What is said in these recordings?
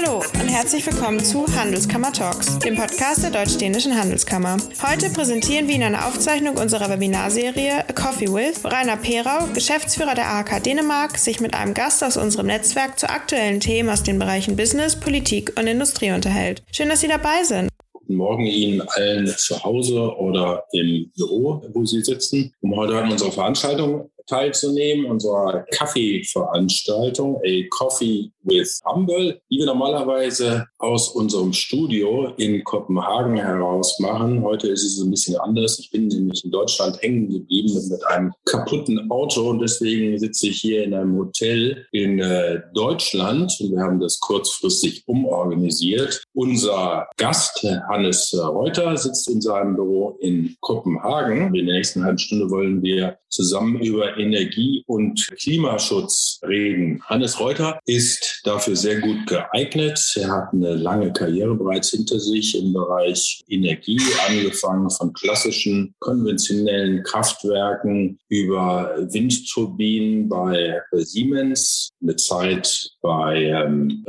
Hallo und herzlich willkommen zu Handelskammer Talks, dem Podcast der Deutsch-Dänischen Handelskammer. Heute präsentieren wir Ihnen eine Aufzeichnung unserer Webinarserie A Coffee with, wo Rainer Perau, Geschäftsführer der AHK Dänemark, sich mit einem Gast aus unserem Netzwerk zu aktuellen Themen aus den Bereichen Business, Politik und Industrie unterhält. Schön, dass Sie dabei sind. Guten Morgen Ihnen allen zu Hause oder im Büro, wo Sie sitzen, um heute an unserer Veranstaltung teilzunehmen, unserer Kaffeeveranstaltung, A Coffee with Humble, die wir normalerweise aus unserem Studio in Kopenhagen heraus machen. Heute ist es ein bisschen anders. Ich bin nämlich in Deutschland hängen geblieben mit einem kaputten Auto und deswegen sitze ich hier in einem Hotel in äh, Deutschland. Wir haben das kurzfristig umorganisiert. Unser Gast, Hannes Reuter, sitzt in seinem Büro in Kopenhagen. In der nächsten halben Stunde wollen wir zusammen über Energie- und Klimaschutz reden. Hannes Reuter ist dafür sehr gut geeignet. Er hat eine lange Karriere bereits hinter sich im Bereich Energie, angefangen von klassischen konventionellen Kraftwerken über Windturbinen bei Siemens, eine Zeit bei ähm,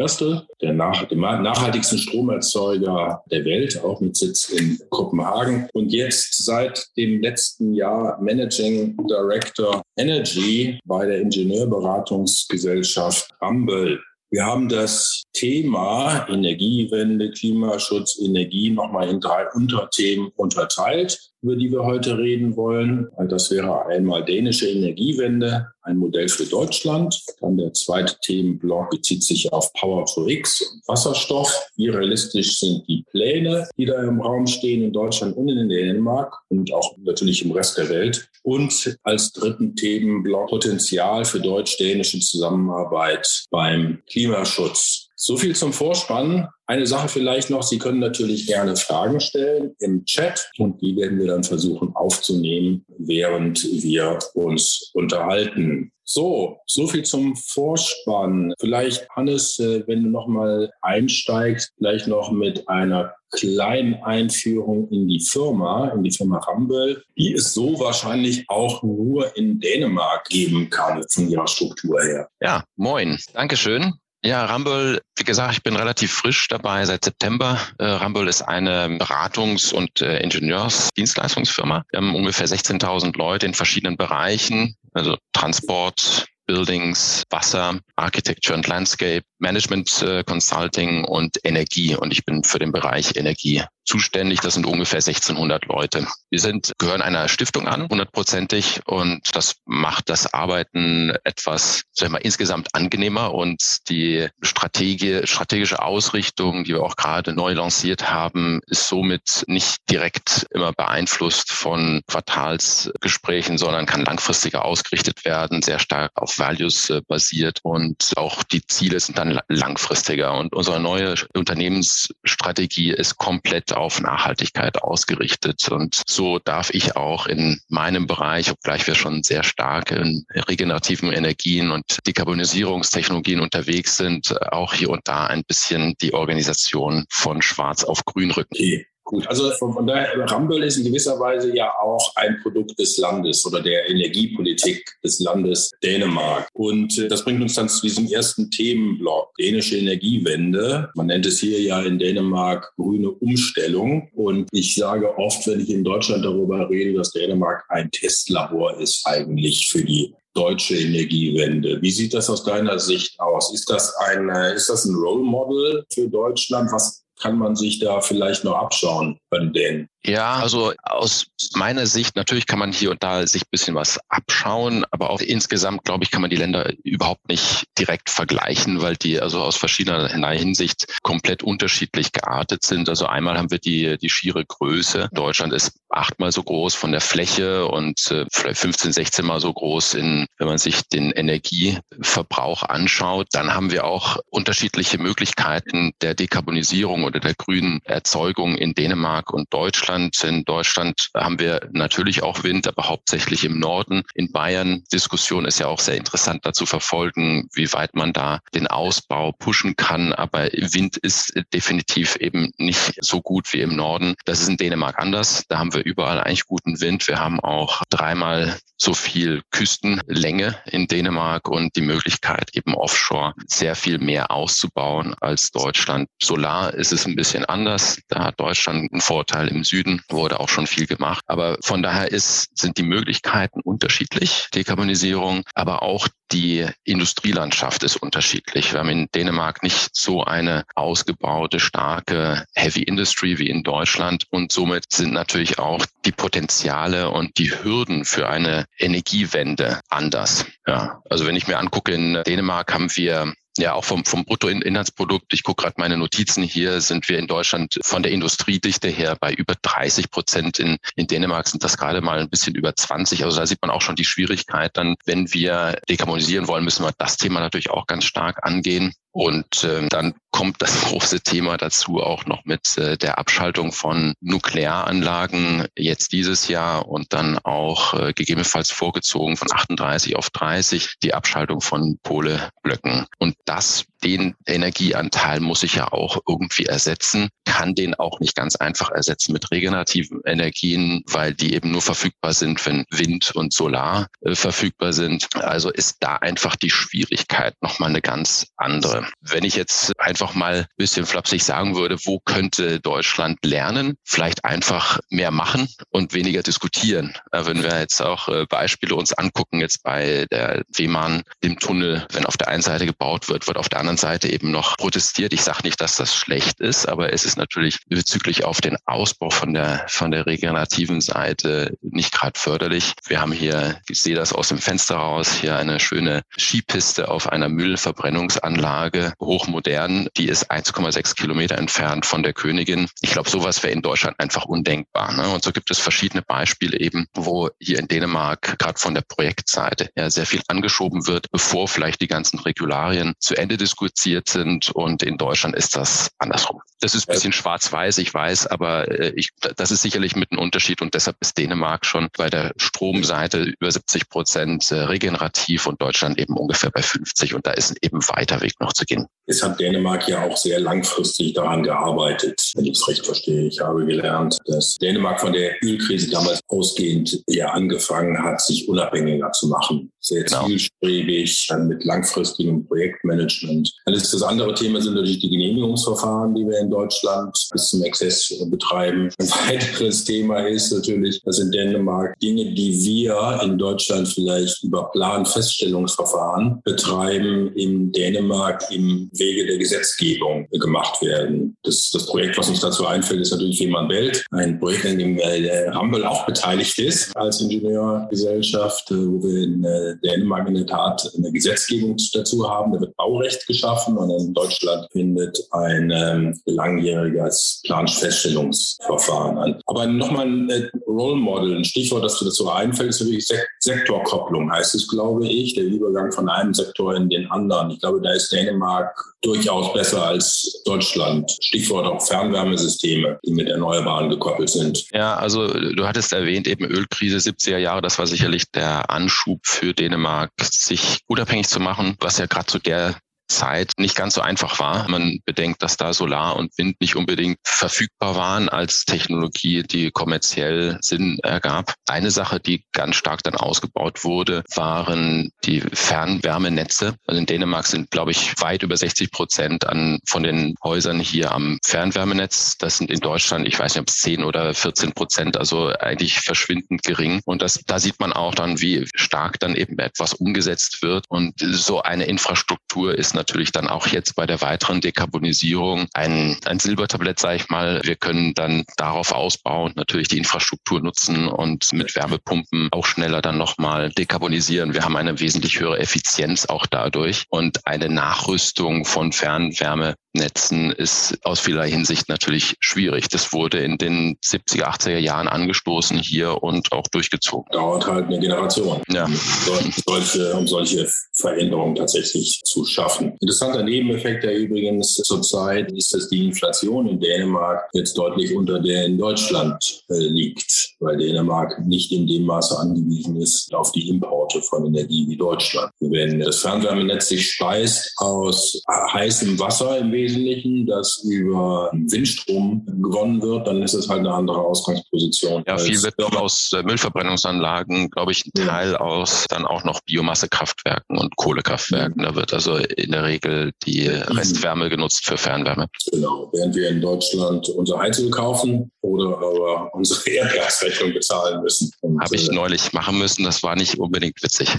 der nach, dem nachhaltigsten Stromerzeuger der Welt, auch mit Sitz in Kopenhagen. Und jetzt seit dem letzten Jahr Managing Director Energy bei der Ingenieurberatungsgesellschaft Rambel. Wir haben das Thema Energiewende, Klimaschutz, Energie nochmal in drei Unterthemen unterteilt über die wir heute reden wollen. Das wäre einmal dänische Energiewende, ein Modell für Deutschland. Dann der zweite Themenblock bezieht sich auf Power to X und Wasserstoff. Wie realistisch sind die Pläne, die da im Raum stehen in Deutschland und in Dänemark und auch natürlich im Rest der Welt. Und als dritten Themenblock Potenzial für deutsch-dänische Zusammenarbeit beim Klimaschutz. So viel zum Vorspann. Eine Sache vielleicht noch, Sie können natürlich gerne Fragen stellen im Chat und die werden wir dann versuchen aufzunehmen, während wir uns unterhalten. So, so viel zum Vorspann. Vielleicht, Hannes, äh, wenn du nochmal einsteigst, vielleicht noch mit einer kleinen Einführung in die Firma, in die Firma Rambel, die es so wahrscheinlich auch nur in Dänemark geben kann von ihrer Struktur her. Ja, moin. Dankeschön. Ja, Rumble, wie gesagt, ich bin relativ frisch dabei seit September. Äh, Rumble ist eine Beratungs- und äh, Ingenieursdienstleistungsfirma. Wir haben ungefähr 16.000 Leute in verschiedenen Bereichen, also Transport, Buildings, Wasser, Architecture and Landscape, Management äh, Consulting und Energie. Und ich bin für den Bereich Energie zuständig. Das sind ungefähr 1600 Leute. Wir sind, gehören einer Stiftung an, hundertprozentig. Und das macht das Arbeiten etwas, sag ich mal, insgesamt angenehmer. Und die Strategie, strategische Ausrichtung, die wir auch gerade neu lanciert haben, ist somit nicht direkt immer beeinflusst von Quartalsgesprächen, sondern kann langfristiger ausgerichtet werden, sehr stark auf Values äh, basiert. Und auch die Ziele sind dann langfristiger. Und unsere neue Unternehmensstrategie ist komplett auf Nachhaltigkeit ausgerichtet. Und so darf ich auch in meinem Bereich, obgleich wir schon sehr stark in regenerativen Energien und Dekarbonisierungstechnologien unterwegs sind, auch hier und da ein bisschen die Organisation von Schwarz auf Grün rücken. Okay. Gut, also von, daher, Ramböll ist in gewisser Weise ja auch ein Produkt des Landes oder der Energiepolitik des Landes Dänemark. Und äh, das bringt uns dann zu diesem ersten Themenblock, dänische Energiewende. Man nennt es hier ja in Dänemark grüne Umstellung. Und ich sage oft, wenn ich in Deutschland darüber rede, dass Dänemark ein Testlabor ist eigentlich für die deutsche Energiewende. Wie sieht das aus deiner Sicht aus? Ist das ein, äh, ist das ein Role Model für Deutschland? Was kann man sich da vielleicht noch abschauen bei den? Ja, also aus meiner Sicht, natürlich kann man hier und da sich ein bisschen was abschauen, aber auch insgesamt, glaube ich, kann man die Länder überhaupt nicht direkt vergleichen, weil die also aus verschiedener Hinsicht komplett unterschiedlich geartet sind. Also einmal haben wir die, die schiere Größe. Deutschland ist achtmal so groß von der Fläche und äh, vielleicht 15, 16 mal so groß in, wenn man sich den Energieverbrauch anschaut. Dann haben wir auch unterschiedliche Möglichkeiten der Dekarbonisierung oder der grünen Erzeugung in Dänemark und Deutschland. Deutschland. In Deutschland haben wir natürlich auch Wind, aber hauptsächlich im Norden. In Bayern, Diskussion ist ja auch sehr interessant da zu verfolgen, wie weit man da den Ausbau pushen kann. Aber Wind ist definitiv eben nicht so gut wie im Norden. Das ist in Dänemark anders. Da haben wir überall eigentlich guten Wind. Wir haben auch dreimal so viel Küstenlänge in Dänemark und die Möglichkeit eben offshore sehr viel mehr auszubauen als Deutschland. Solar ist es ein bisschen anders. Da hat Deutschland einen Vorteil im Süden, wurde auch schon viel gemacht. Aber von daher ist, sind die Möglichkeiten unterschiedlich, Dekarbonisierung, aber auch die Industrielandschaft ist unterschiedlich. Wir haben in Dänemark nicht so eine ausgebaute, starke Heavy Industry wie in Deutschland und somit sind natürlich auch die Potenziale und die Hürden für eine Energiewende anders. Ja, also wenn ich mir angucke, in Dänemark haben wir ja, auch vom, vom Bruttoinlandsprodukt. Ich gucke gerade meine Notizen hier, sind wir in Deutschland von der Industriedichte her bei über 30 Prozent. In, in Dänemark sind das gerade mal ein bisschen über 20. Also da sieht man auch schon die Schwierigkeit. Dann, wenn wir dekarbonisieren wollen, müssen wir das Thema natürlich auch ganz stark angehen. Und äh, dann kommt das große Thema dazu auch noch mit äh, der Abschaltung von Nuklearanlagen jetzt dieses Jahr und dann auch äh, gegebenenfalls vorgezogen von 38 auf 30 die Abschaltung von Kohleblöcken. Und das den Energieanteil muss ich ja auch irgendwie ersetzen, kann den auch nicht ganz einfach ersetzen mit regenerativen Energien, weil die eben nur verfügbar sind, wenn Wind und Solar äh, verfügbar sind. Also ist da einfach die Schwierigkeit nochmal eine ganz andere. Wenn ich jetzt einfach mal ein bisschen flapsig sagen würde, wo könnte Deutschland lernen? Vielleicht einfach mehr machen und weniger diskutieren. Wenn wir jetzt auch äh, Beispiele uns angucken, jetzt bei der Fehmarn, dem Tunnel, wenn auf der einen Seite gebaut wird, wird auf der anderen anderen Seite eben noch protestiert. Ich sage nicht, dass das schlecht ist, aber es ist natürlich bezüglich auf den Ausbau von der von der regenerativen Seite nicht gerade förderlich. Wir haben hier, ich sehe das aus dem Fenster raus, hier eine schöne Skipiste auf einer Müllverbrennungsanlage, hochmodern. Die ist 1,6 Kilometer entfernt von der Königin. Ich glaube, sowas wäre in Deutschland einfach undenkbar. Ne? Und so gibt es verschiedene Beispiele eben, wo hier in Dänemark gerade von der Projektseite ja sehr viel angeschoben wird, bevor vielleicht die ganzen Regularien zu Ende diskutiert diskutiert sind und in Deutschland ist das andersrum. Das ist ein bisschen schwarz-weiß, ich weiß, aber äh, ich, das ist sicherlich mit einem Unterschied und deshalb ist Dänemark schon bei der Stromseite über 70 Prozent äh, regenerativ und Deutschland eben ungefähr bei 50 und da ist eben weiter Weg noch zu gehen. Es hat Dänemark ja auch sehr langfristig daran gearbeitet, wenn ich es recht verstehe. Ich habe gelernt, dass Dänemark von der Ölkrise damals ausgehend ja angefangen hat, sich unabhängiger zu machen. Sehr genau. zielstrebig, mit langfristigem Projektmanagement alles das andere Thema sind natürlich die Genehmigungsverfahren, die wir in Deutschland bis zum Exzess betreiben. Ein weiteres Thema ist natürlich, dass in Dänemark Dinge, die wir in Deutschland vielleicht über Planfeststellungsverfahren betreiben, in Dänemark im Wege der Gesetzgebung gemacht werden. Das, das Projekt, was uns dazu einfällt, ist natürlich Fehmarn Welt, ein Projekt, in dem Rambel auch beteiligt ist als Ingenieurgesellschaft, äh, wo wir in äh, Dänemark in der Tat eine Gesetzgebung dazu haben. Da wird Baurecht geschaffen geschaffen und in Deutschland findet ein ähm, langjähriges Planfeststellungsverfahren an. Aber nochmal ein äh, Role Model, ein Stichwort, das dazu einfällt, ist natürlich Sek Sektorkopplung, heißt es, glaube ich, der Übergang von einem Sektor in den anderen. Ich glaube, da ist Dänemark durchaus besser als Deutschland. Stichwort auch Fernwärmesysteme, die mit Erneuerbaren gekoppelt sind. Ja, also du hattest erwähnt, eben Ölkrise 70er Jahre, das war sicherlich der Anschub für Dänemark, sich unabhängig zu machen, was ja gerade zu der Zeit nicht ganz so einfach war. Man bedenkt, dass da Solar und Wind nicht unbedingt verfügbar waren als Technologie, die kommerziell Sinn ergab. Eine Sache, die ganz stark dann ausgebaut wurde, waren die Fernwärmenetze. Also in Dänemark sind, glaube ich, weit über 60 Prozent an, von den Häusern hier am Fernwärmenetz. Das sind in Deutschland, ich weiß nicht, ob es 10 oder 14 Prozent, also eigentlich verschwindend gering. Und das, da sieht man auch dann, wie stark dann eben etwas umgesetzt wird. Und so eine Infrastruktur ist natürlich dann auch jetzt bei der weiteren Dekarbonisierung ein, ein Silbertablett, sage ich mal. Wir können dann darauf ausbauen, natürlich die Infrastruktur nutzen und mit Wärmepumpen auch schneller dann nochmal dekarbonisieren. Wir haben eine wesentlich höhere Effizienz auch dadurch und eine Nachrüstung von Fernwärme Netzen ist aus vielerlei Hinsicht natürlich schwierig. Das wurde in den 70er, 80er Jahren angestoßen hier und auch durchgezogen. Dauert halt eine Generation, ja. um, solche, um solche Veränderungen tatsächlich zu schaffen. Interessanter Nebeneffekt der übrigens zurzeit ist, dass die Inflation in Dänemark jetzt deutlich unter der in Deutschland äh, liegt, weil Dänemark nicht in dem Maße angewiesen ist auf die Importe von Energie wie Deutschland. Wenn das Fernwärmenetz sich speist aus heißem Wasser im Wesentlichen, das über Windstrom gewonnen wird, dann ist es halt eine andere Ausgangsposition. Ja, viel wird aus äh, Müllverbrennungsanlagen, glaube ich, ein Teil ja. aus dann auch noch Biomassekraftwerken und Kohlekraftwerken. Da wird also in der Regel die Restwärme genutzt für Fernwärme. Genau, während wir in Deutschland unser Heizöl kaufen oder aber unsere Erdgasrechnung bezahlen müssen. Habe ich äh, neulich machen müssen, das war nicht unbedingt witzig.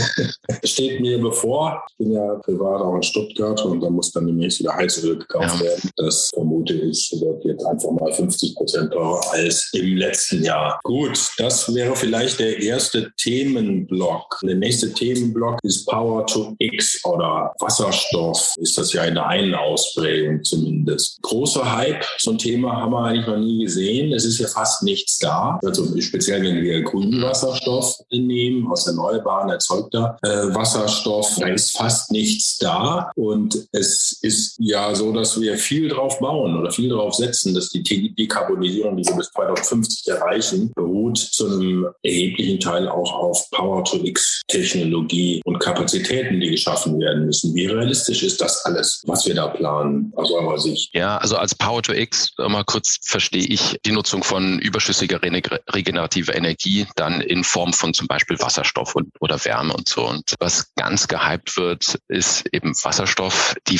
Steht mir bevor, ich bin ja privat auch in Stuttgart und da muss dann demnächst wieder Heizöl gekauft ja. werden. Das vermute ich, wird jetzt einfach mal 50 Prozent teurer als im letzten Jahr. Gut, das wäre vielleicht der erste Themenblock. Der nächste Themenblock ist Power to X oder Wasserstoff. Ist das ja in der einen Ausprägung zumindest. Großer Hype, so ein Thema haben wir eigentlich noch nie gesehen. Es ist ja fast nichts da. Also speziell, wenn wir grünen Wasserstoff nehmen, aus erneuerbaren erzeugter äh, Wasserstoff, da ist fast nichts da. Und es ist ja so, dass wir viel drauf bauen oder viel darauf setzen, dass die Dekarbonisierung, die wir bis 2050 erreichen, beruht zu einem erheblichen Teil auch auf Power-to-X-Technologie und Kapazitäten, die geschaffen werden müssen. Wie realistisch ist das alles, was wir da planen, aus eurer Sicht? Ja, also als Power-to-X, mal kurz verstehe ich die Nutzung von überschüssiger regenerativer Energie dann in Form von zum Beispiel Wasserstoff und, oder Wärme und so. Und was ganz gehypt wird, ist eben Wasserstoff. Die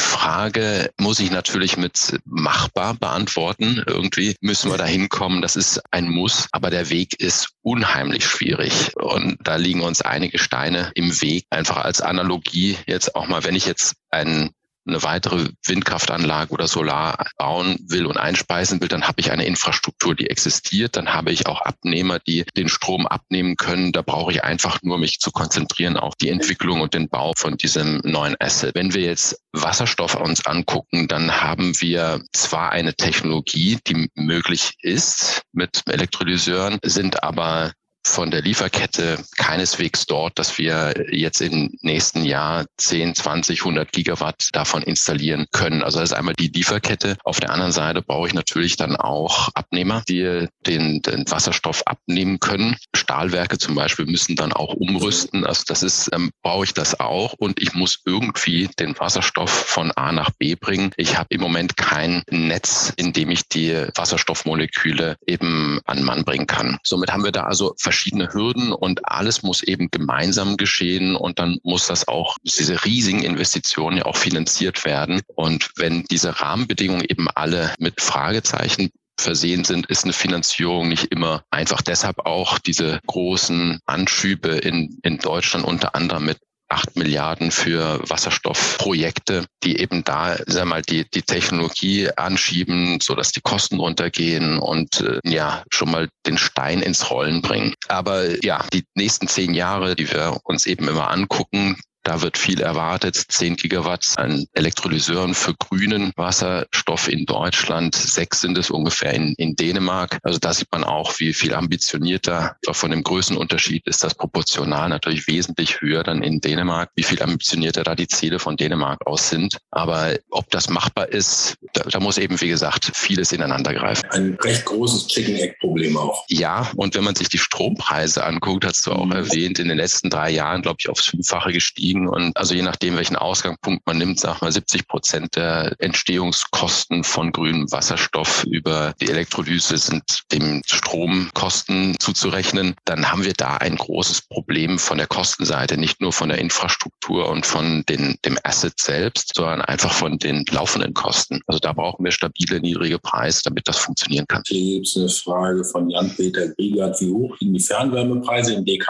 Frage muss ich natürlich mit machbar beantworten. Irgendwie müssen wir da hinkommen. Das ist ein Muss. Aber der Weg ist unheimlich schwierig. Und da liegen uns einige Steine im Weg. Einfach als Analogie jetzt auch mal, wenn ich jetzt einen eine weitere Windkraftanlage oder Solar bauen will und einspeisen will, dann habe ich eine Infrastruktur, die existiert. Dann habe ich auch Abnehmer, die den Strom abnehmen können. Da brauche ich einfach nur mich zu konzentrieren auf die Entwicklung und den Bau von diesem neuen Asset. Wenn wir jetzt Wasserstoff uns angucken, dann haben wir zwar eine Technologie, die möglich ist mit Elektrolyseuren, sind aber von der Lieferkette keineswegs dort, dass wir jetzt im nächsten Jahr 10, 20, 100 Gigawatt davon installieren können. Also das ist einmal die Lieferkette. Auf der anderen Seite brauche ich natürlich dann auch Abnehmer, die den, den Wasserstoff abnehmen können. Stahlwerke zum Beispiel müssen dann auch umrüsten. Also das ist, ähm, brauche ich das auch und ich muss irgendwie den Wasserstoff von A nach B bringen. Ich habe im Moment kein Netz, in dem ich die Wasserstoffmoleküle eben an Mann bringen kann. Somit haben wir da also verschiedene Hürden und alles muss eben gemeinsam geschehen und dann muss das auch, diese riesigen Investitionen ja auch finanziert werden. Und wenn diese Rahmenbedingungen eben alle mit Fragezeichen versehen sind, ist eine Finanzierung nicht immer einfach. Deshalb auch diese großen Anschübe in, in Deutschland unter anderem mit acht Milliarden für Wasserstoffprojekte, die eben da, sag mal, die, die Technologie anschieben, so dass die Kosten runtergehen und äh, ja, schon mal den Stein ins Rollen bringen. Aber ja, die nächsten zehn Jahre, die wir uns eben immer angucken, da wird viel erwartet. 10 Gigawatt an Elektrolyseuren für grünen Wasserstoff in Deutschland. Sechs sind es ungefähr in, in Dänemark. Also da sieht man auch, wie viel ambitionierter. Von dem Größenunterschied ist das proportional natürlich wesentlich höher dann in Dänemark, wie viel ambitionierter da die Ziele von Dänemark aus sind. Aber ob das machbar ist, da, da muss eben, wie gesagt, vieles ineinander greifen. Ein recht großes Chicken-Egg-Problem auch. Ja, und wenn man sich die Strompreise anguckt, hast du auch mhm. erwähnt, in den letzten drei Jahren, glaube ich, aufs Fünffache gestiegen liegen. Und also je nachdem, welchen Ausgangspunkt man nimmt, sag mal 70 Prozent der Entstehungskosten von grünem Wasserstoff über die Elektrolyse sind dem Stromkosten zuzurechnen. Dann haben wir da ein großes Problem von der Kostenseite, nicht nur von der Infrastruktur und von den, dem Asset selbst, sondern einfach von den laufenden Kosten. Also da brauchen wir stabile, niedrige Preise, damit das funktionieren kann. Hier gibt es eine Frage von Jan-Peter Griegert. Wie hoch liegen die Fernwärmepreise im DK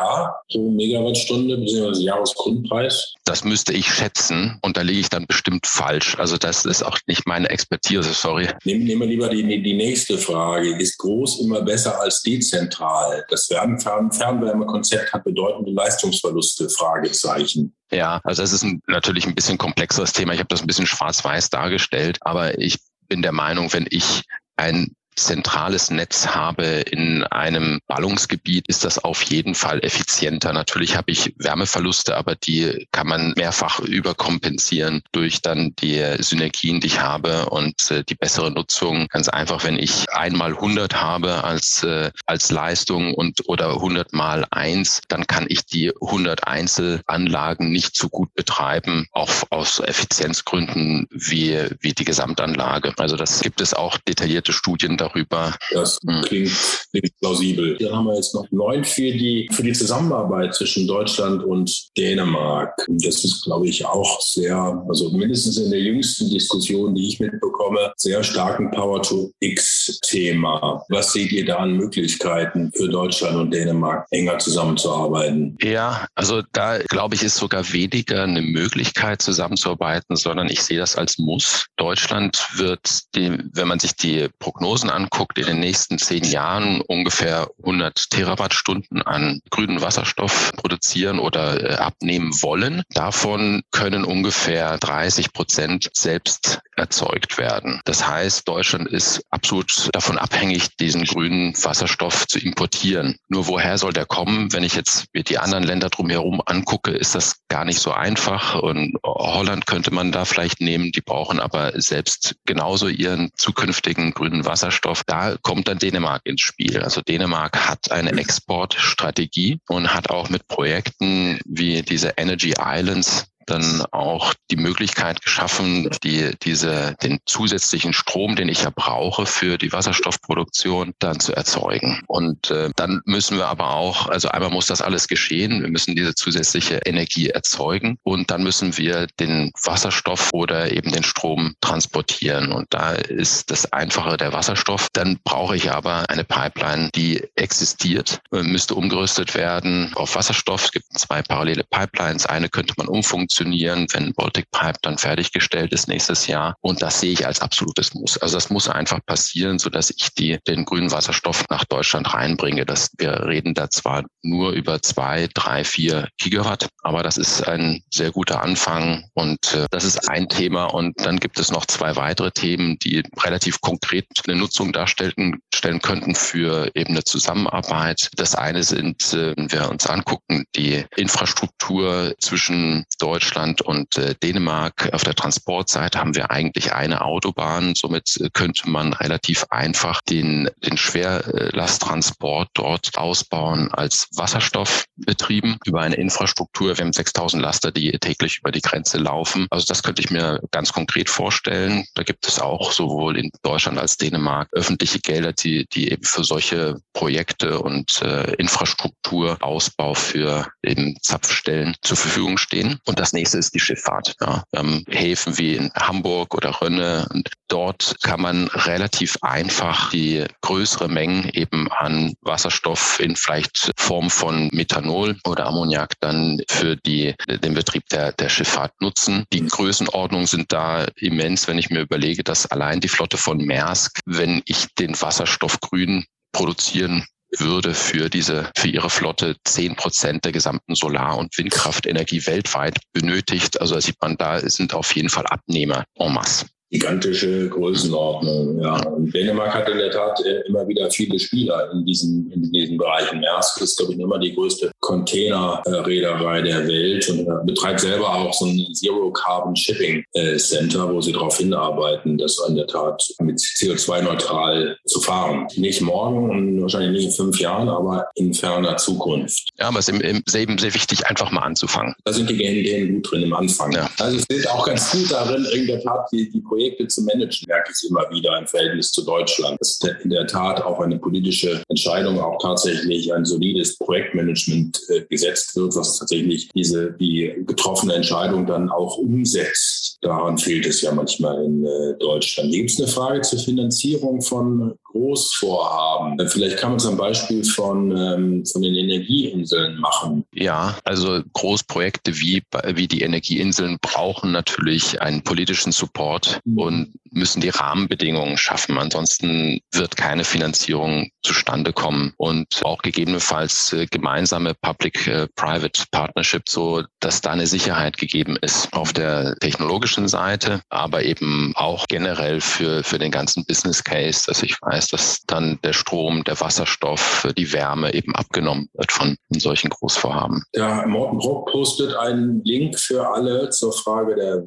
pro Megawattstunde bzw. Jahresgrundpreis? Preis? Das müsste ich schätzen und da liege ich dann bestimmt falsch. Also das ist auch nicht meine Expertise, sorry. Nehmen, nehmen wir lieber die, die nächste Frage. Ist groß immer besser als dezentral? Das Fern Fernwärmekonzept hat bedeutende Leistungsverluste, Fragezeichen. Ja, also es ist ein, natürlich ein bisschen komplexeres Thema. Ich habe das ein bisschen schwarz-weiß dargestellt, aber ich bin der Meinung, wenn ich ein zentrales Netz habe in einem Ballungsgebiet, ist das auf jeden Fall effizienter. Natürlich habe ich Wärmeverluste, aber die kann man mehrfach überkompensieren durch dann die Synergien, die ich habe und äh, die bessere Nutzung. Ganz einfach, wenn ich einmal 100 habe als, äh, als Leistung und oder 100 mal 1, dann kann ich die 100 Einzelanlagen nicht so gut betreiben, auch aus Effizienzgründen wie, wie die Gesamtanlage. Also das gibt es auch detaillierte Studien darüber. Das hm. klingt, klingt plausibel. Dann haben wir jetzt noch neun für die, für die Zusammenarbeit zwischen Deutschland und Dänemark. Das ist, glaube ich, auch sehr, also mindestens in der jüngsten Diskussion, die ich mitbekomme, sehr starken Power-to-X-Thema. Was seht ihr da an Möglichkeiten für Deutschland und Dänemark enger zusammenzuarbeiten? Ja, also da glaube ich, ist sogar weniger eine Möglichkeit zusammenzuarbeiten, sondern ich sehe das als Muss. Deutschland wird, die, wenn man sich die Prognosen anguckt, in den nächsten zehn Jahren ungefähr 100 Terawattstunden an grünen Wasserstoff produzieren oder äh, abnehmen wollen. Davon können ungefähr 30 Prozent selbst erzeugt werden. Das heißt, Deutschland ist absolut davon abhängig, diesen grünen Wasserstoff zu importieren. Nur woher soll der kommen? Wenn ich jetzt mir die anderen Länder drumherum angucke, ist das gar nicht so einfach. Und Holland könnte man da vielleicht nehmen. Die brauchen aber selbst genauso ihren zukünftigen grünen Wasserstoff Wasserstoff, da kommt dann Dänemark ins Spiel. Also Dänemark hat eine Exportstrategie und hat auch mit Projekten wie diese Energy Islands dann auch die Möglichkeit geschaffen, die, diese, den zusätzlichen Strom, den ich ja brauche für die Wasserstoffproduktion, dann zu erzeugen. Und äh, dann müssen wir aber auch, also einmal muss das alles geschehen, wir müssen diese zusätzliche Energie erzeugen und dann müssen wir den Wasserstoff oder eben den Strom transportieren. Und da ist das Einfache der Wasserstoff. Dann brauche ich aber eine Pipeline, die existiert, müsste umgerüstet werden auf Wasserstoff. Es gibt zwei parallele Pipelines. Eine könnte man umfunktionieren funktionieren, wenn Baltic Pipe dann fertiggestellt ist nächstes Jahr. Und das sehe ich als absolutes Muss. Also das muss einfach passieren, so dass ich die, den grünen Wasserstoff nach Deutschland reinbringe. Das, wir reden da zwar nur über zwei, drei, vier Gigawatt, aber das ist ein sehr guter Anfang und äh, das ist ein Thema. Und dann gibt es noch zwei weitere Themen, die relativ konkret eine Nutzung darstellen stellen könnten für eben eine Zusammenarbeit. Das eine sind, äh, wenn wir uns angucken, die Infrastruktur zwischen Deutschland Deutschland und äh, Dänemark. Auf der Transportseite haben wir eigentlich eine Autobahn. Somit äh, könnte man relativ einfach den, den Schwerlasttransport dort ausbauen als Wasserstoff betrieben über eine Infrastruktur. Wir haben 6000 Laster, die täglich über die Grenze laufen. Also das könnte ich mir ganz konkret vorstellen. Da gibt es auch sowohl in Deutschland als Dänemark öffentliche Gelder, die, die eben für solche Projekte und äh, Infrastrukturausbau für eben Zapfstellen zur Verfügung stehen. Und das nächste ist die Schifffahrt. Ja. Haben Häfen wie in Hamburg oder Rönne und dort kann man relativ einfach die größere Mengen eben an Wasserstoff in vielleicht Form von Methanol oder Ammoniak dann für die, den Betrieb der, der Schifffahrt nutzen. Die Größenordnungen sind da immens, wenn ich mir überlege, dass allein die Flotte von Maersk, wenn ich den Wasserstoff grün produzieren würde für diese, für ihre Flotte zehn Prozent der gesamten Solar- und Windkraftenergie weltweit benötigt. Also da sieht man, da sind auf jeden Fall Abnehmer en masse gigantische Größenordnung. Ja. Und Dänemark hat in der Tat äh, immer wieder viele Spieler in diesen, in diesen Bereichen. Maersk ist, glaube ich, immer die größte Containerreederei der Welt und betreibt selber auch so ein Zero Carbon Shipping äh, Center, wo sie darauf hinarbeiten, das in der Tat mit CO2-neutral zu fahren. Nicht morgen und wahrscheinlich nicht in fünf Jahren, aber in ferner Zukunft. Ja, aber es ist eben sehr wichtig, einfach mal anzufangen. Da sind die Gähnen gut drin im Anfang. Ja. Also es sind auch ganz gut darin, in der Tat die, die Projekte Projekte zu managen, merke ich immer wieder im Verhältnis zu Deutschland. Das ist in der Tat auch eine politische Entscheidung, auch tatsächlich ein solides Projektmanagement äh, gesetzt wird, was tatsächlich diese, die getroffene Entscheidung dann auch umsetzt. Daran fehlt es ja manchmal in äh, Deutschland. Gibt es eine Frage zur Finanzierung von Großvorhaben? Vielleicht kann man es am Beispiel von, ähm, von den Energieinseln machen. Ja, also Großprojekte wie, wie die Energieinseln brauchen natürlich einen politischen Support. Und müssen die Rahmenbedingungen schaffen. Ansonsten wird keine Finanzierung zustande kommen und auch gegebenenfalls äh, gemeinsame Public-Private Partnership, so dass da eine Sicherheit gegeben ist auf der technologischen Seite, aber eben auch generell für, für den ganzen Business Case, dass ich weiß, dass dann der Strom, der Wasserstoff, die Wärme eben abgenommen wird von solchen Großvorhaben. Der Morten Brock postet einen Link für alle zur Frage der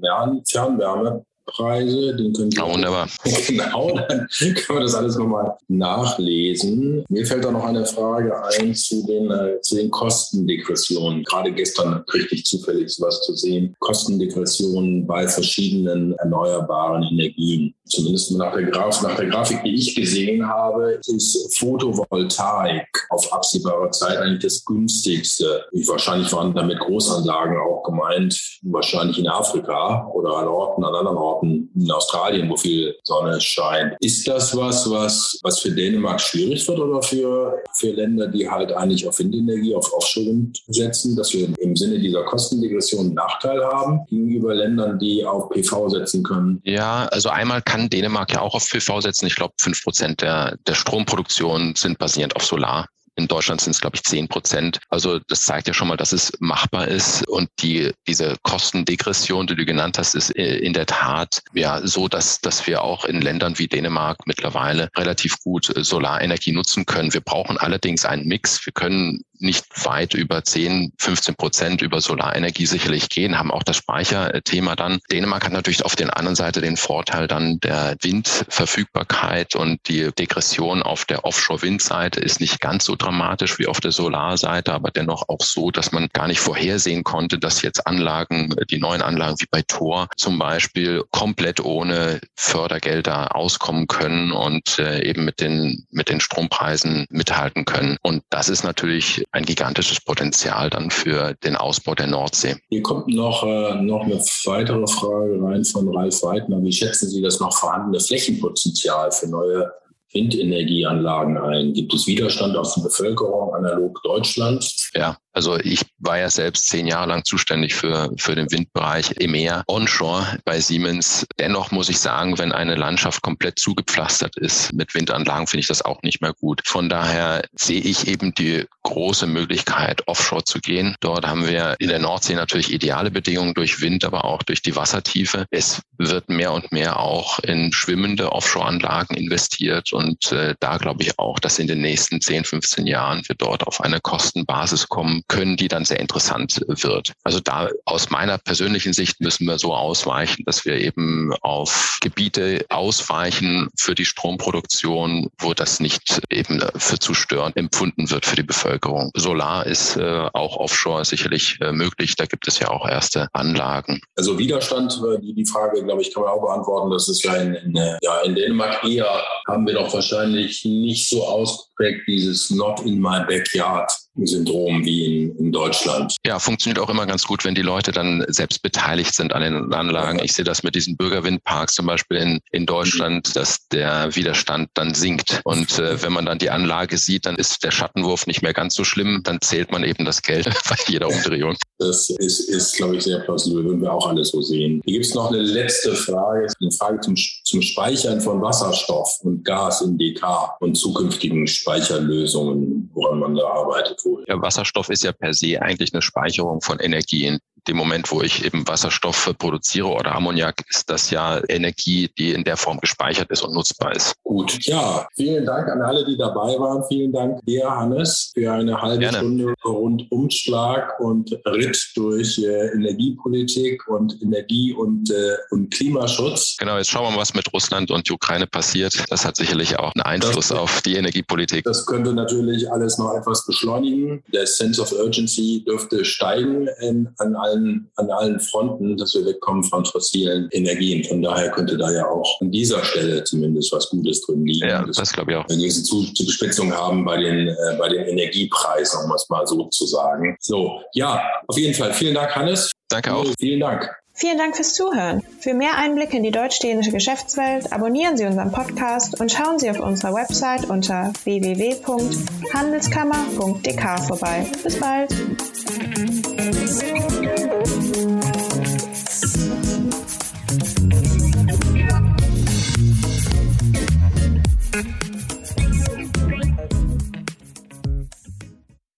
Fernwärme Preise. Den können ja, wunderbar. genau, dann können wir das alles nochmal nachlesen. Mir fällt da noch eine Frage ein zu den, äh, zu den Kostendegressionen. Gerade gestern kriegte ich zufällig sowas zu sehen. Kostendegressionen bei verschiedenen erneuerbaren Energien. Zumindest nach der, Graf, nach der Grafik, die ich gesehen habe, ist Photovoltaik auf absehbare Zeit eigentlich das günstigste. Wahrscheinlich waren damit Großanlagen auch gemeint, wahrscheinlich in Afrika oder an Orten, an anderen Orten Orten in Australien, wo viel Sonne scheint. Ist das was, was, was für Dänemark schwierig wird oder für, für Länder, die halt eigentlich auf Windenergie, auf Offshore-Wind setzen, dass wir im Sinne dieser Kostendegression einen Nachteil haben gegenüber Ländern, die auf PV setzen können? Ja, also einmal kann Dänemark ja auch auf PV setzen. Ich glaube, fünf Prozent der, der Stromproduktion sind basierend auf Solar. In Deutschland sind es, glaube ich, zehn Prozent. Also das zeigt ja schon mal, dass es machbar ist. Und die, diese Kostendegression, die du genannt hast, ist äh, in der Tat ja so, dass, dass wir auch in Ländern wie Dänemark mittlerweile relativ gut äh, Solarenergie nutzen können. Wir brauchen allerdings einen Mix. Wir können nicht weit über 10, 15 Prozent über Solarenergie sicherlich gehen, haben auch das Speicherthema dann. Dänemark hat natürlich auf der anderen Seite den Vorteil dann der Windverfügbarkeit und die Degression auf der Offshore-Windseite ist nicht ganz so dramatisch wie auf der Solarseite, aber dennoch auch so, dass man gar nicht vorhersehen konnte, dass jetzt Anlagen, die neuen Anlagen wie bei Tor zum Beispiel komplett ohne Fördergelder auskommen können und äh, eben mit den, mit den Strompreisen mithalten können. Und das ist natürlich ein gigantisches Potenzial dann für den Ausbau der Nordsee. Hier kommt noch, äh, noch eine weitere Frage rein von Ralf Weidner. Wie schätzen Sie das noch vorhandene Flächenpotenzial für neue Windenergieanlagen ein? Gibt es Widerstand aus der Bevölkerung analog Deutschland? Ja, also ich war ja selbst zehn Jahre lang zuständig für, für den Windbereich im Meer onshore bei Siemens. Dennoch muss ich sagen, wenn eine Landschaft komplett zugepflastert ist mit Windanlagen, finde ich das auch nicht mehr gut. Von daher sehe ich eben die große Möglichkeit, offshore zu gehen. Dort haben wir in der Nordsee natürlich ideale Bedingungen durch Wind, aber auch durch die Wassertiefe. Es wird mehr und mehr auch in schwimmende Offshore-Anlagen investiert und äh, da glaube ich auch, dass in den nächsten 10, 15 Jahren wir dort auf eine Kostenbasis kommen können, die dann sehr interessant wird. Also da aus meiner persönlichen Sicht müssen wir so ausweichen, dass wir eben auf Gebiete ausweichen für die Stromproduktion, wo das nicht eben für zu störend empfunden wird für die Bevölkerung. Solar ist äh, auch offshore sicherlich äh, möglich. Da gibt es ja auch erste Anlagen. Also Widerstand, äh, die, Frage, glaube ich, kann man auch beantworten. Das ist ja in, in, äh, ja, in Dänemark eher, haben wir doch wahrscheinlich nicht so ausgeprägt dieses Not in my backyard Syndrom wie in, in, Deutschland. Ja, funktioniert auch immer ganz gut, wenn die Leute dann selbst beteiligt sind an den Anlagen. Ich sehe das mit diesen Bürgerwindparks zum Beispiel in, in Deutschland, dass der Widerstand dann sinkt. Und äh, wenn man dann die Anlage sieht, dann ist der Schattenwurf nicht mehr ganz so schlimm. Dann zählt man eben das Geld bei jeder Umdrehung. Das ist, ist glaube ich, sehr plausibel, würden wir auch alle so sehen. Hier gibt es noch eine letzte Frage, eine Frage zum, zum Speichern von Wasserstoff und Gas in DK und zukünftigen Speicherlösungen, woran man da arbeitet Wasserstoff ist ja per se eigentlich eine Speicherung von Energien dem Moment, wo ich eben Wasserstoff produziere oder Ammoniak, ist das ja Energie, die in der Form gespeichert ist und nutzbar ist. Gut, ja, vielen Dank an alle, die dabei waren. Vielen Dank dir, Hannes, für eine halbe Gerne. Stunde Rundumschlag und Ritt durch äh, Energiepolitik und Energie- und, äh, und Klimaschutz. Genau, jetzt schauen wir mal, was mit Russland und Ukraine passiert. Das hat sicherlich auch einen Einfluss das, auf die Energiepolitik. Das könnte natürlich alles noch etwas beschleunigen. Der Sense of Urgency dürfte steigen in, an allen allen, an allen Fronten, dass wir wegkommen von fossilen Energien. Von daher könnte da ja auch an dieser Stelle zumindest was Gutes drin liegen. Ja, das, das glaube ich auch. Wenn wir diese Zuspitzung haben bei den, äh, bei den Energiepreisen, um es mal so zu sagen. So, ja, auf jeden Fall. Vielen Dank, Hannes. Danke auch. Vielen Dank. Vielen Dank fürs Zuhören. Für mehr Einblicke in die deutsch-dänische Geschäftswelt abonnieren Sie unseren Podcast und schauen Sie auf unserer Website unter www.handelskammer.dk vorbei. Bis bald.